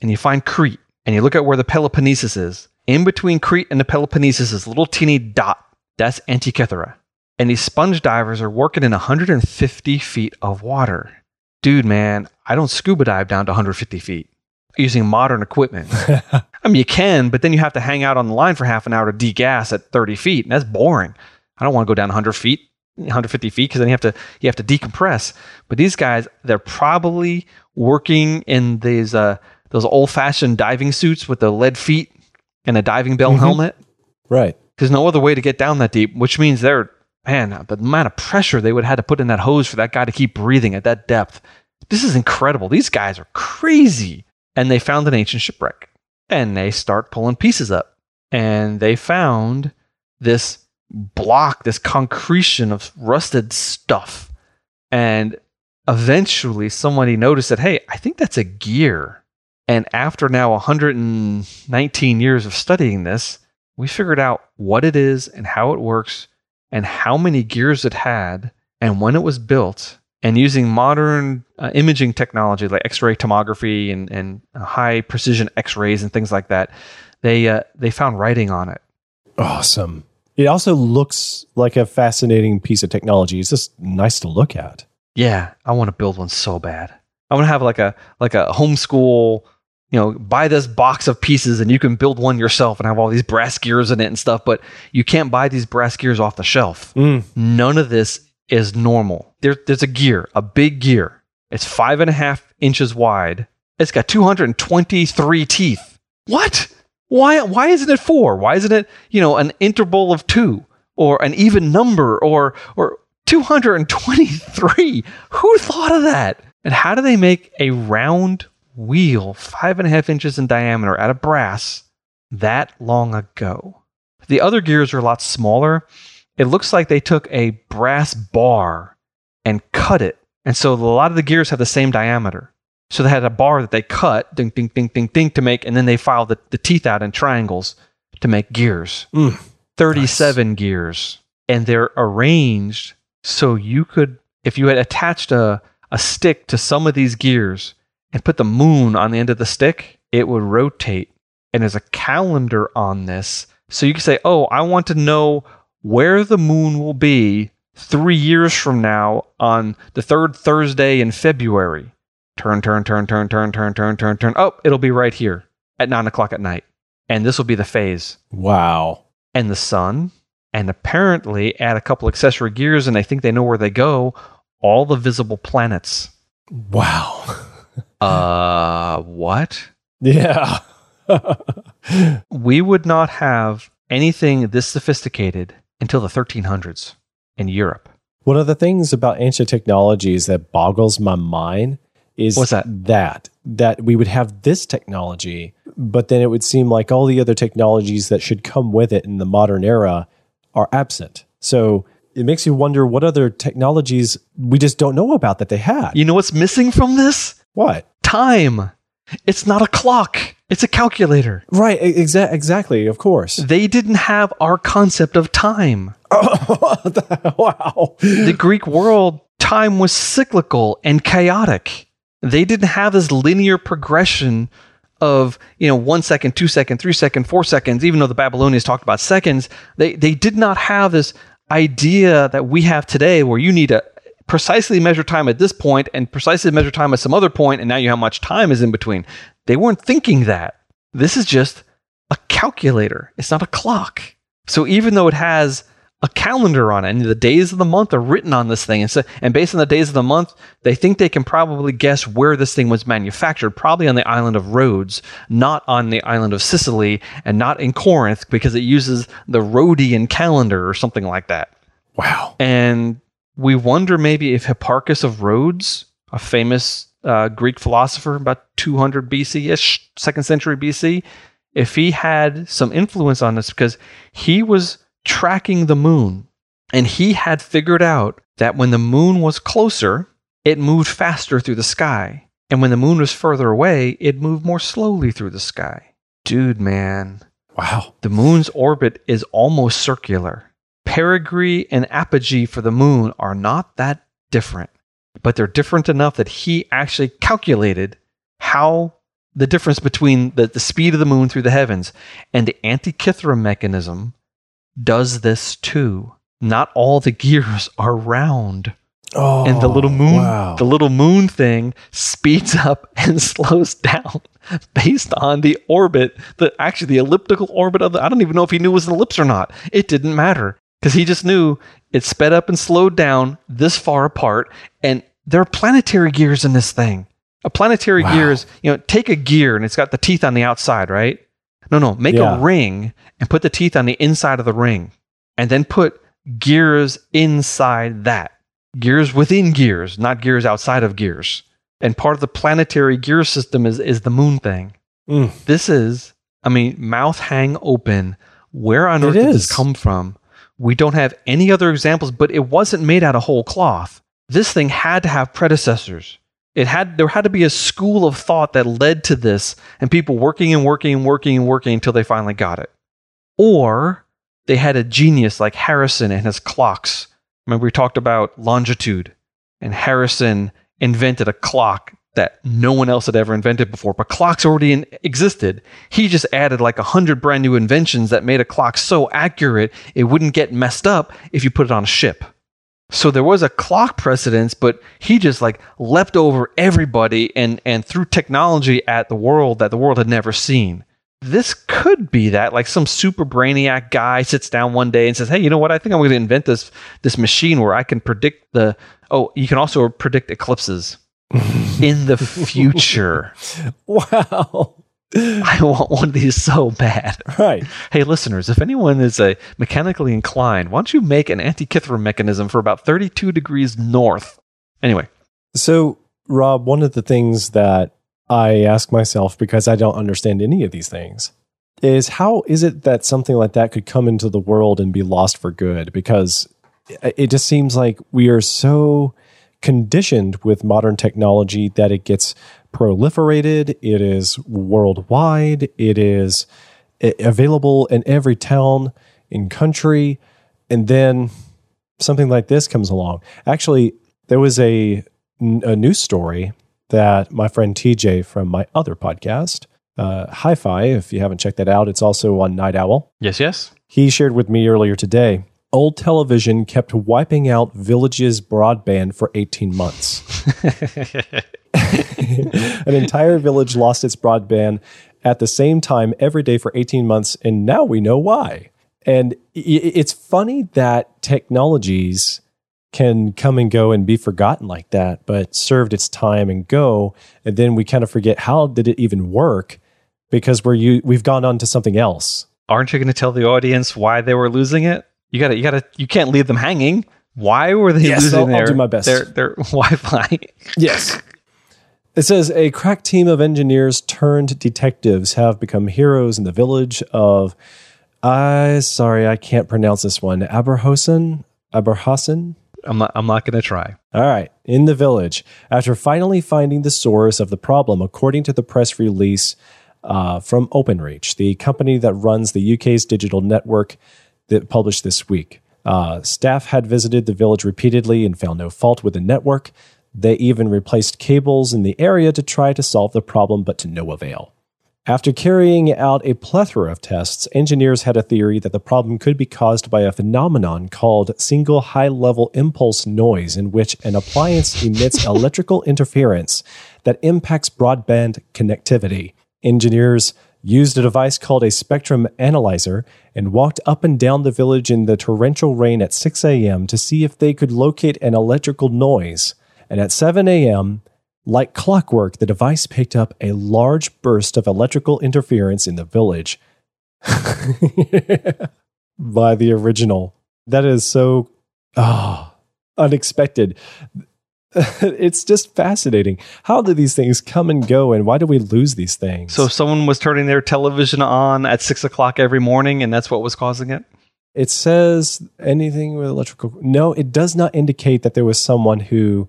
and you find Crete and you look at where the Peloponnesus is, in between Crete and the Peloponnesus is a little teeny dot. That's Antikythera. And these sponge divers are working in 150 feet of water. Dude, man, I don't scuba dive down to 150 feet using modern equipment. I mean, you can, but then you have to hang out on the line for half an hour to degas at 30 feet, and that's boring. I don't want to go down 100 feet, 150 feet, because then you have to you have to decompress. But these guys, they're probably working in these uh, those old fashioned diving suits with the lead feet and a diving bell Mhm. helmet. right. Because no other way to get down that deep, which means they're man, the amount of pressure they would have had to put in that hose for that guy to keep breathing at that depth. This is incredible. These guys are crazy. And they found an ancient shipwreck. And they start pulling pieces up. And they found this block, this concretion of rusted stuff. And eventually somebody noticed that, hey, I think that's a gear. And after now 119 years of studying this, we figured out what it is and how it works and how many gears it had and when it was built. And using modern uh, imaging technology like X-ray tomography and, and uh, high precision X-rays and things like that, they uh, they found writing on it. Awesome. It also looks like a fascinating piece of technology. It's just nice to look at. Yeah, I want to build one so bad. I want to have like a like a homeschool, you know, buy this box of pieces and you can build one yourself and have all these brass gears in it and stuff. But you can't buy these brass gears off the shelf. Mm. None of this is normal. There, there's a gear, a big gear. It's five and a half inches wide. It's got 223 teeth. What? Why? Why isn't it four? Why isn't it you know an interval of two or an even number or or 223? Who thought of that? And how do they make a round wheel five and a half inches in diameter out of brass that long ago? The other gears are a lot smaller it looks like they took a brass bar and cut it. And so a lot of the gears have the same diameter. So they had a bar that they cut, ding, ding, ding, ding, ding, to make, and then they filed the, the teeth out in triangles to make gears. Mm. 37 gears. And they're arranged so you could, if you had attached a, a stick to some of these gears and put the moon on the end of the stick, it would rotate. And there's a calendar on this. So you can say, oh, I want to know where the moon will be three years from now on the third Thursday in February. Turn, turn, turn, turn, turn, turn, turn, turn, turn. Oh, it'll be right here at nine o'clock at night. And this will be the phase. Wow. And the sun. And apparently, add a couple accessory gears, and I think they know where they go. All the visible planets. Wow. Uh, what? yeah. We would not have anything this sophisticated until the 1300s in Europe. One of the things about ancient technologies that boggles my mind is What's that? That that we would have this technology, but then it would seem like all the other technologies that should come with it in the modern era are absent. So it makes you wonder what other technologies we just don't know about that they had. You know what's missing from this? What? time. It's not a clock. It's a calculator. Right. Exa- exactly. Of course. They didn't have our concept of time. wow. The Greek world, time was cyclical and chaotic. They didn't have this linear progression of you know one second, two second, three second, four seconds. Even though the Babylonians talked about seconds, they they did not have this idea that we have today, where you need to precisely measure time at this point and precisely measure time at some other point, and now you know how much time is in between. They weren't thinking that. This is just a calculator. It's not a clock. So even though it has a calendar on it, and the days of the month are written on this thing. And, so, and based on the days of the month, they think they can probably guess where this thing was manufactured, probably on the island of Rhodes, not on the island of Sicily, and not in Corinth, because it uses the Rhodian calendar or something like that. Wow. And we wonder maybe if Hipparchus of Rhodes, a famous uh, Greek philosopher about 200 BC ish, second century BC, if he had some influence on this, because he was tracking the moon. And he had figured out that when the moon was closer, it moved faster through the sky. And when the moon was further away, it moved more slowly through the sky. Dude, man. Wow. The moon's orbit is almost circular. Perigee and apogee for the moon are not that different, but they're different enough that he actually calculated how the difference between the, the speed of the moon through the heavens and the Antikythera mechanism does this too. Not all the gears are round. Oh, and the little oh, moon wow. the little moon thing speeds up and slows down based on the orbit the actually the elliptical orbit of the I don't even know if he knew it was an ellipse or not. It didn't matter because he just knew it sped up and slowed down this far apart and there are planetary gears in this thing. A planetary Wow. gear is, you know, take a gear and it's got the teeth on the outside, right? No, no, make Yeah. a ring and put the teeth on the inside of the ring and then put gears inside that. Gears within gears, not gears outside of gears. And part of the planetary gear system is, is the moon thing. Mm. This is, I mean, mouth hang open. Where on It earth did this come from? We don't have any other examples, but it wasn't made out of whole cloth. This thing had to have predecessors. It had there had to be a school of thought that led to this, and people working and working and working and working until they finally got it. Or they had a genius like Harrison and his clocks. Remember, we talked about longitude, and Harrison invented a clock that no one else had ever invented before, but clocks already in, existed. He just added like a hundred brand new inventions that made a clock so accurate it wouldn't get messed up if you put it on a ship. So there was a clock precedence, but he just like leapt over everybody and and threw technology at the world that the world had never seen. This could be that like some super brainiac guy sits down one day and says, "Hey, you know what? I think I'm going to invent this this machine where I can predict the oh, you can also predict eclipses in the future. Wow. I want one of these so bad." Right. Hey, listeners, if anyone is a mechanically inclined, why don't you make an Antikythera mechanism for about 32 degrees north? Anyway, So, Rob, one of the things that I ask myself because I don't understand any of these things is how is it that something like that could come into the world and be lost for good? Because it it just seems like we are so conditioned with modern technology that it gets proliferated, it is worldwide, it is available in every town in country, and then something like this comes along. Actually, there was a, a news story that my friend TJ from my other podcast, uh, Hi Fi, if you haven't checked that out, it's also on Night Owl. yes, yes. He shared with me earlier today. Old television kept wiping out villages' broadband for 18 months. An entire village lost its broadband at the same time every day for 18 months, and now we know why. And it's funny that technologies can come and go and be forgotten like that, but served its time and go, and then we kind of forget how did it even work because we're you we've gone on to something else. Aren't you going to tell the audience why they were losing it? You got to, you got to, you can't leave them hanging. Why were they Yes, losing I'll- I'll their, do my best. their, their Wi-Fi? Yes. It says a crack team of engineers turned detectives have become heroes in the village of I sorry, I can't pronounce this one. Aberhosen? Aberhasen? I'm not. I'm not going to try. All right. In the village, after finally finding the source of the problem, according to the press release uh, from OpenReach, the company that runs the UK's digital network that published this week, uh, staff had visited the village repeatedly and found no fault with the network. They even replaced cables in the area to try to solve the problem, but to no avail. After carrying out a plethora of tests, engineers had a theory that the problem could be caused by a phenomenon called single high level impulse noise, in which an appliance emits electrical interference that impacts broadband connectivity. Engineers used a device called a spectrum analyzer and walked up and down the village in the torrential rain at 6 a.m. to see if they could locate an electrical noise. And at 7 a.m., like clockwork, the device picked up a large burst of electrical interference in the village by the original. That is so oh, unexpected. it's just fascinating. How do these things come and go, and why do we lose these things? So, if someone was turning their television on at six o'clock every morning, and that's what was causing it. it says anything with electrical. No, it does not indicate that there was someone who.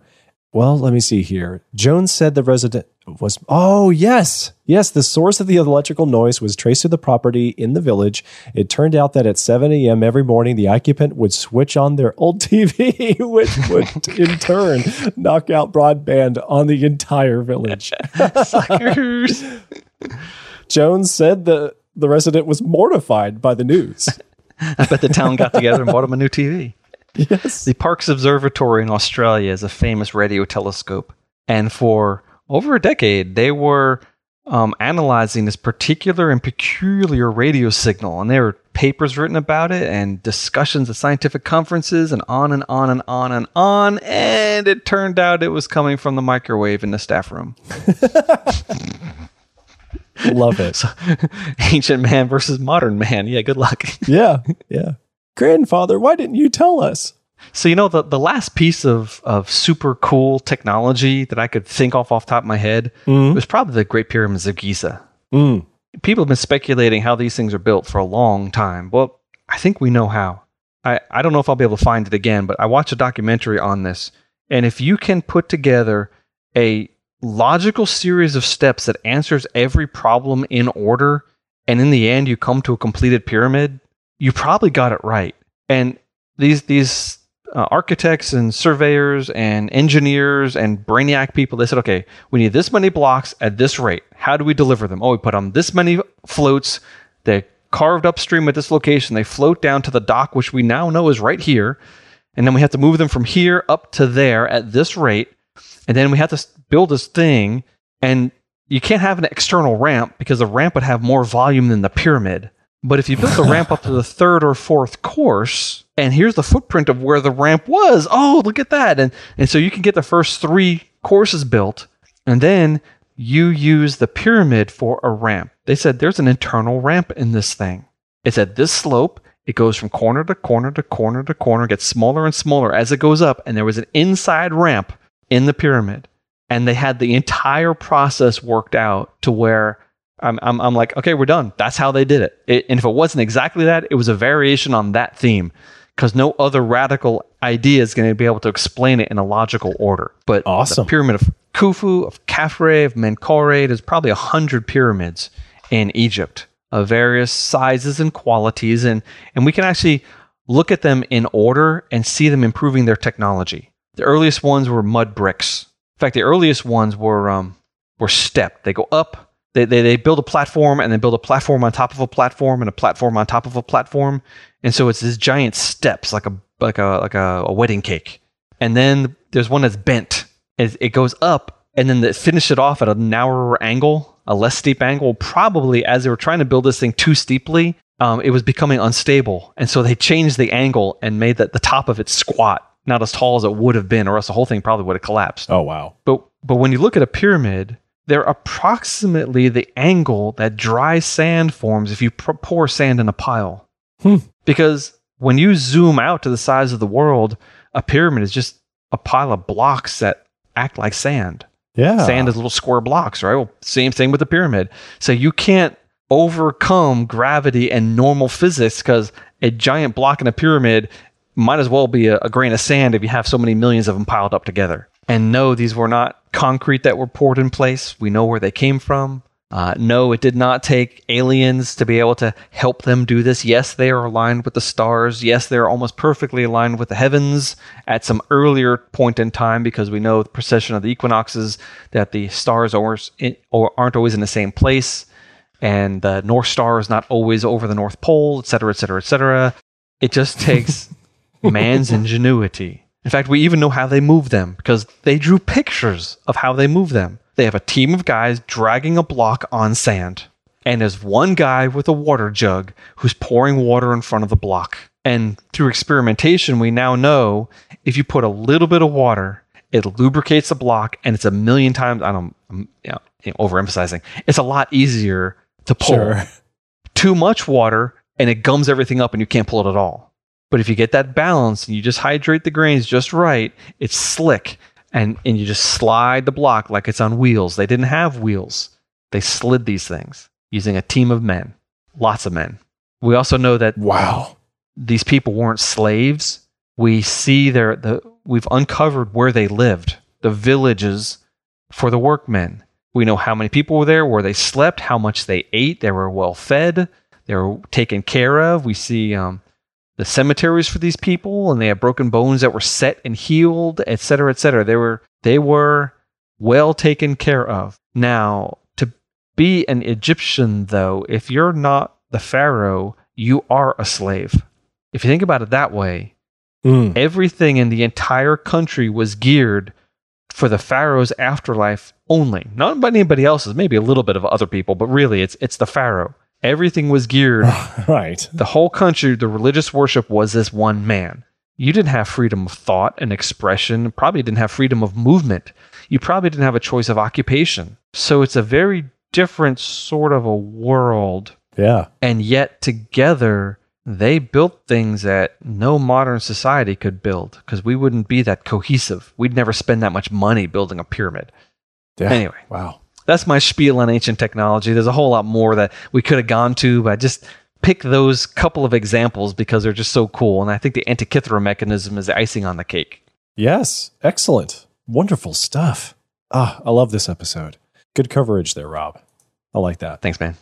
Well, let me see here. Jones said the resident was. Oh, yes. Yes, the source of the electrical noise was traced to the property in the village. It turned out that at 7 a.m. every morning, the occupant would switch on their old TV, which would in turn knock out broadband on the entire village. Suckers. Jones said the, the resident was mortified by the news. I bet the town got together and bought him a new TV. yes. The Parkes Observatory in Australia is a famous radio telescope. And for over a decade, they were um, analyzing this particular and peculiar radio signal. And there were papers written about it and discussions at scientific conferences and on and on and on and on. And it turned out it was coming from the microwave in the staff room. Love it. Ancient man versus modern man. Yeah, good luck. Yeah. Yeah. Grandfather, why didn't you tell us? So you know the the last piece of of super cool technology that I could think off off the top of my head Mm. was probably the Great Pyramids of Giza. Mm. People have been speculating how these things are built for a long time. Well, I think we know how. I, I don't know if I'll be able to find it again, but I watched a documentary on this. And if you can put together a logical series of steps that answers every problem in order, and in the end you come to a completed pyramid, you probably got it right. And these these uh, architects and surveyors and engineers and brainiac people, they said, okay, we need this many blocks at this rate. How do we deliver them? Oh, we put on this many floats. They're carved upstream at this location. They float down to the dock, which we now know is right here. And then we have to move them from here up to there at this rate. And then we have to build this thing. And you can't have an external ramp because the ramp would have more volume than the pyramid. But if you built the ramp up to the third or fourth course, and here's the footprint of where the ramp was. Oh, look at that. And and so you can get the first three courses built, and then you use the pyramid for a ramp. They said there's an internal ramp in this thing. It's at this slope. It goes from corner to corner to corner to corner, gets smaller and smaller as it goes up, and there was an inside ramp in the pyramid. And they had the entire process worked out to where I'm, I'm, I'm like, okay, we're done. That's how they did it. it. And if it wasn't exactly that, it was a variation on that theme because no other radical idea is going to be able to explain it in a logical order. But Awesome. the pyramid of Khufu, of Khafre, of Menkaure, there's probably a hundred pyramids in Egypt of various sizes and qualities, and and we can actually look at them in order and see them improving their technology. The earliest ones were mud bricks. In fact, the earliest ones were um, were stepped. They go up. They, they, they build a platform and then build a platform on top of a platform and a platform on top of a platform. And so it's these giant steps like a like a like a, a wedding cake. And then there's one that's bent. It, it goes up and then they finish it off at a narrower angle, a less steep angle. Probably as they were trying to build this thing too steeply, um, it was becoming unstable. And so they changed the angle and made that the top of it squat, not as tall as it would have been, or else the whole thing probably would have collapsed. Oh, wow. But but when you look at a pyramid, they're approximately the angle that dry sand forms if you pour sand in a pile. Hmm. Because when you zoom out to the size of the world, a pyramid is just a pile of blocks that act like sand. Yeah. Sand is little square blocks, right? Well, same thing with the pyramid. So you can't overcome gravity and normal physics because a giant block in a pyramid might as well be a, a grain of sand if you have so many millions of them piled up together. And no, these were not concrete that were poured in place. We know where they came from. Uh, no, it did not take aliens to be able to help them do this. Yes, they are aligned with the stars. Yes, they're almost perfectly aligned with the heavens at some earlier point in time because we know the precession of the equinoxes that the stars are, aren't always in the same place and the North Star is not always over the North Pole, et cetera, et cetera, et cetera. It just takes man's ingenuity. In fact, we even know how they move them because they drew pictures of how they move them. They have a team of guys dragging a block on sand. And there's one guy with a water jug who's pouring water in front of the block. And through experimentation, we now know if you put a little bit of water, it lubricates the block and it's a million times, I don't, I'm you know, overemphasizing, it's a lot easier to pull. Sure. Too much water and it gums everything up and you can't pull it at all. But if you get that balance and you just hydrate the grains just right, it's slick and, and you just slide the block like it's on wheels. They didn't have wheels. They slid these things using a team of men, lots of men. We also know that wow, these people weren't slaves. We see their the we've uncovered where they lived, the villages for the workmen. We know how many people were there, where they slept, how much they ate. They were well fed. They were taken care of. We see um, the cemeteries for these people, and they have broken bones that were set and healed, etc., etc. They were they were well taken care of. Now, to be an Egyptian, though, if you're not the pharaoh, you are a slave. If you think about it that way, mm. everything in the entire country was geared for the pharaoh's afterlife only, not by anybody else's. Maybe a little bit of other people, but really, it's it's the pharaoh. Everything was geared. right. The whole country, the religious worship was this one man. You didn't have freedom of thought and expression, probably didn't have freedom of movement. You probably didn't have a choice of occupation. So it's a very different sort of a world. Yeah. And yet together they built things that no modern society could build because we wouldn't be that cohesive. We'd never spend that much money building a pyramid. Yeah. Anyway. Wow that's my spiel on ancient technology. There's a whole lot more that we could have gone to, but I just pick those couple of examples because they're just so cool. And I think the Antikythera mechanism is the icing on the cake. Yes, excellent. Wonderful stuff. Ah, I love this episode. Good coverage there, Rob. I like that. Thanks, man.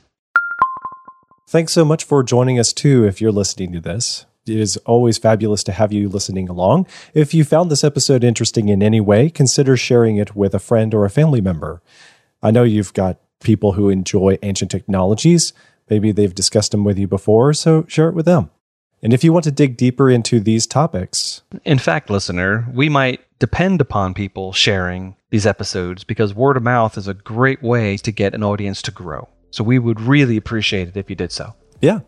Thanks so much for joining us, too, if you're listening to this. It is always fabulous to have you listening along. If you found this episode interesting in any way, consider sharing it with a friend or a family member. I know you've got people who enjoy ancient technologies. Maybe they've discussed them with you before, so share it with them. And if you want to dig deeper into these topics. In fact, listener, we might depend upon people sharing these episodes because word of mouth is a great way to get an audience to grow. So we would really appreciate it if you did so. Yeah.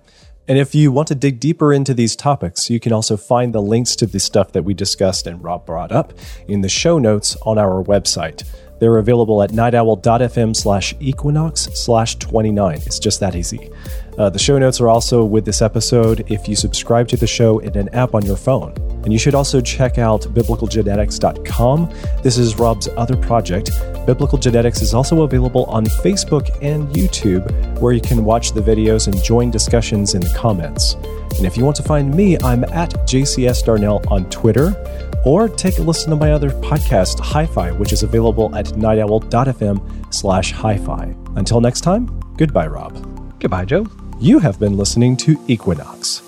And if you want to dig deeper into these topics, you can also find the links to the stuff that we discussed and Rob brought up in the show notes on our website. They're available at nightowl.fm slash equinox slash 29. It's just that easy. Uh, the show notes are also with this episode if you subscribe to the show in an app on your phone. And you should also check out biblicalgenetics.com. This is Rob's other project. Biblical Genetics is also available on Facebook and YouTube, where you can watch the videos and join discussions in the comments. And if you want to find me, I'm at JCS Darnell on Twitter or take a listen to my other podcast, Hi-Fi, which is available at nightowl.fm slash hi-fi. Until next time, goodbye, Rob. Goodbye, Joe. You have been listening to Equinox.